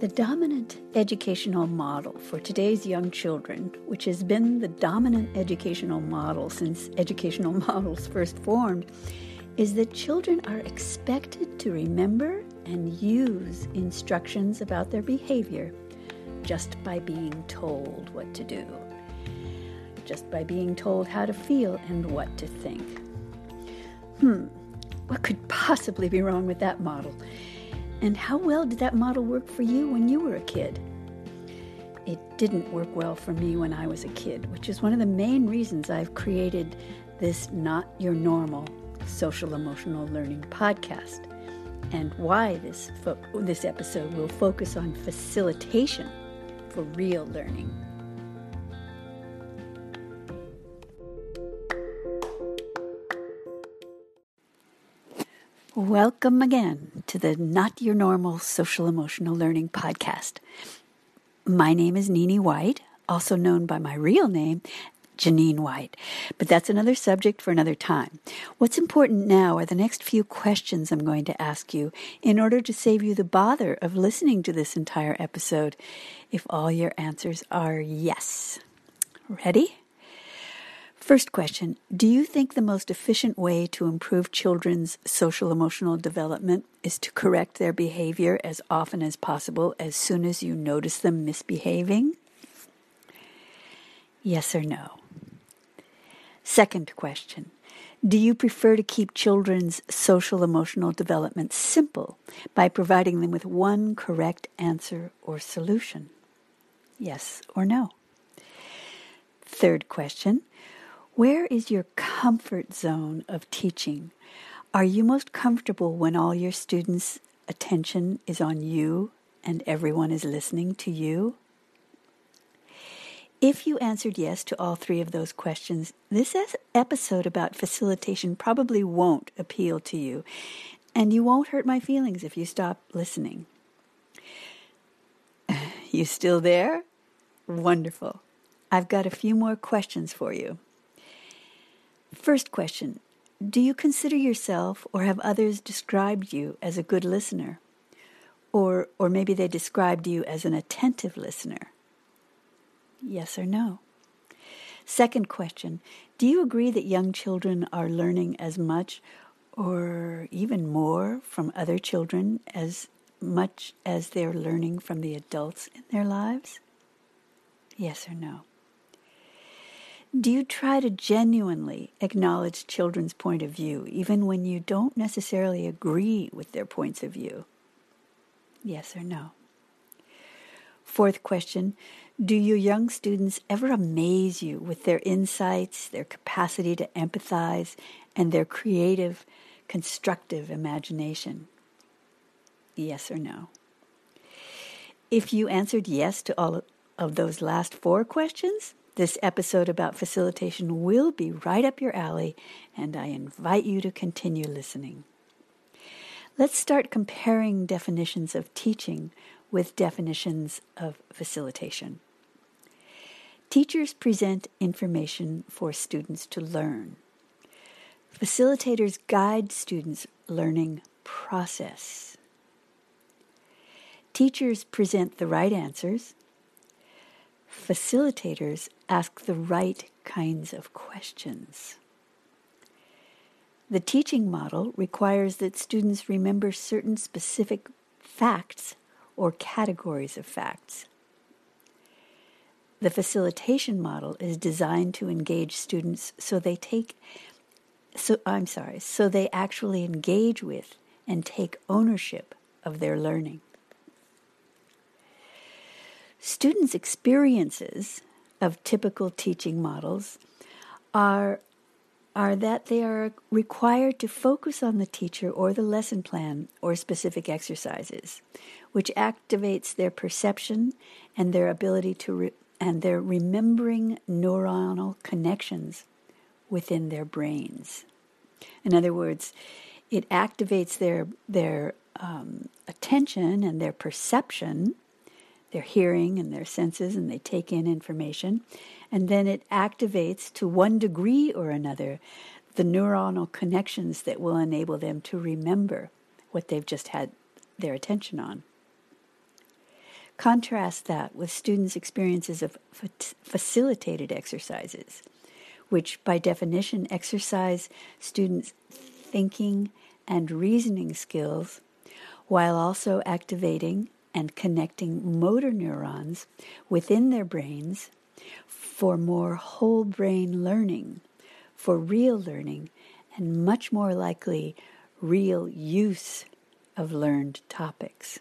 The dominant educational model for today's young children, which has been the dominant educational model since educational models first formed, is that children are expected to remember and use instructions about their behavior just by being told what to do, just by being told how to feel and what to think. Hmm, what could possibly be wrong with that model? And how well did that model work for you when you were a kid? It didn't work well for me when I was a kid, which is one of the main reasons I've created this Not Your Normal social emotional learning podcast and why this fo- this episode will focus on facilitation for real learning. Welcome again to the Not Your Normal Social Emotional Learning podcast. My name is Nini White, also known by my real name, Janine White. But that's another subject for another time. What's important now are the next few questions I'm going to ask you in order to save you the bother of listening to this entire episode if all your answers are yes. Ready? First question Do you think the most efficient way to improve children's social emotional development is to correct their behavior as often as possible as soon as you notice them misbehaving? Yes or no? Second question Do you prefer to keep children's social emotional development simple by providing them with one correct answer or solution? Yes or no? Third question where is your comfort zone of teaching? Are you most comfortable when all your students' attention is on you and everyone is listening to you? If you answered yes to all three of those questions, this episode about facilitation probably won't appeal to you, and you won't hurt my feelings if you stop listening. You still there? Wonderful. I've got a few more questions for you. First question Do you consider yourself or have others described you as a good listener? Or, or maybe they described you as an attentive listener? Yes or no? Second question Do you agree that young children are learning as much or even more from other children as much as they're learning from the adults in their lives? Yes or no? Do you try to genuinely acknowledge children's point of view, even when you don't necessarily agree with their points of view? Yes or no? Fourth question Do your young students ever amaze you with their insights, their capacity to empathize, and their creative, constructive imagination? Yes or no? If you answered yes to all of those last four questions, this episode about facilitation will be right up your alley, and I invite you to continue listening. Let's start comparing definitions of teaching with definitions of facilitation. Teachers present information for students to learn. Facilitators guide students' learning process. Teachers present the right answers facilitators ask the right kinds of questions. The teaching model requires that students remember certain specific facts or categories of facts. The facilitation model is designed to engage students so they take so I'm sorry, so they actually engage with and take ownership of their learning. Students' experiences of typical teaching models are, are that they are required to focus on the teacher or the lesson plan or specific exercises, which activates their perception and their ability to re- and their remembering neuronal connections within their brains. In other words, it activates their their um, attention and their perception their hearing and their senses and they take in information. And then it activates to one degree or another the neuronal connections that will enable them to remember what they've just had their attention on. Contrast that with students' experiences of facilitated exercises, which by definition exercise students' thinking and reasoning skills while also activating and connecting motor neurons within their brains for more whole brain learning, for real learning, and much more likely real use of learned topics.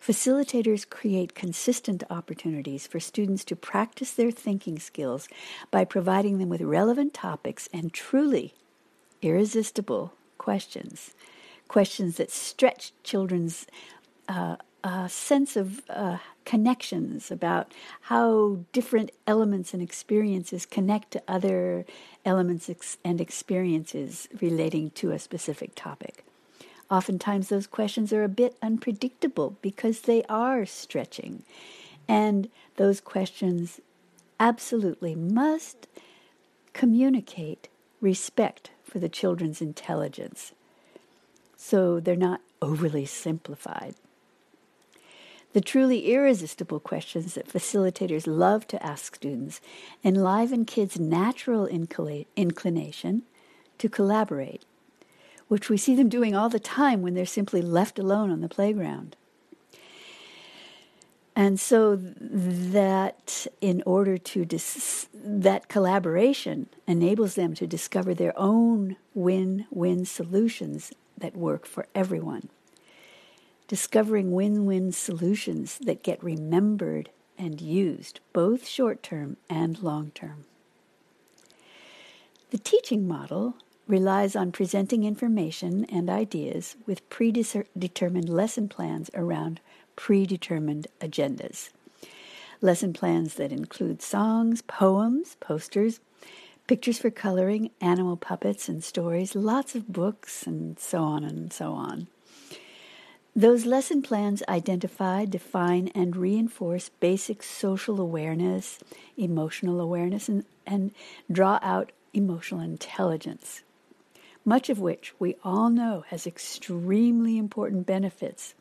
Facilitators create consistent opportunities for students to practice their thinking skills by providing them with relevant topics and truly irresistible questions. Questions that stretch children's uh, uh, sense of uh, connections about how different elements and experiences connect to other elements ex- and experiences relating to a specific topic. Oftentimes, those questions are a bit unpredictable because they are stretching. And those questions absolutely must communicate respect for the children's intelligence. So they're not overly simplified. The truly irresistible questions that facilitators love to ask students enliven kids' natural inclination to collaborate which we see them doing all the time when they're simply left alone on the playground. And so that in order to dis- that collaboration enables them to discover their own win-win solutions that work for everyone. Discovering win-win solutions that get remembered and used, both short-term and long-term. The teaching model relies on presenting information and ideas with predetermined lesson plans around predetermined agendas. Lesson plans that include songs, poems, posters, pictures for coloring, animal puppets and stories, lots of books, and so on and so on. Those lesson plans identify, define, and reinforce basic social awareness, emotional awareness, and, and draw out emotional intelligence much of which we all know has extremely important benefits.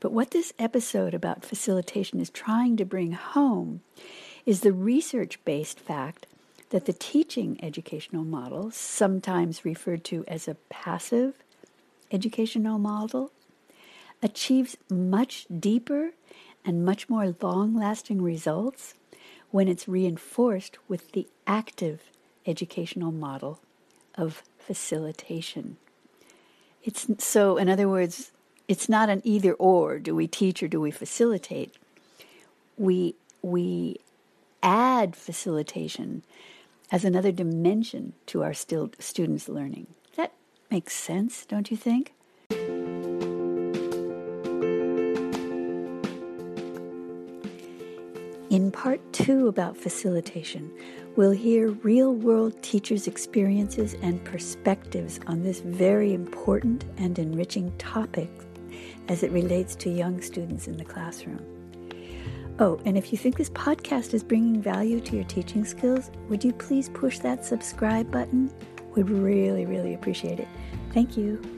But what this episode about facilitation is trying to bring home is the research based fact that the teaching educational model, sometimes referred to as a passive educational model, achieves much deeper and much more long lasting results when it's reinforced with the active educational model of facilitation. It's so, in other words, it's not an either or. Do we teach or do we facilitate? We we add facilitation as another dimension to our still students' learning. That makes sense, don't you think? In part two about facilitation, we'll hear real world teachers' experiences and perspectives on this very important and enriching topic as it relates to young students in the classroom. Oh, and if you think this podcast is bringing value to your teaching skills, would you please push that subscribe button? We'd really, really appreciate it. Thank you.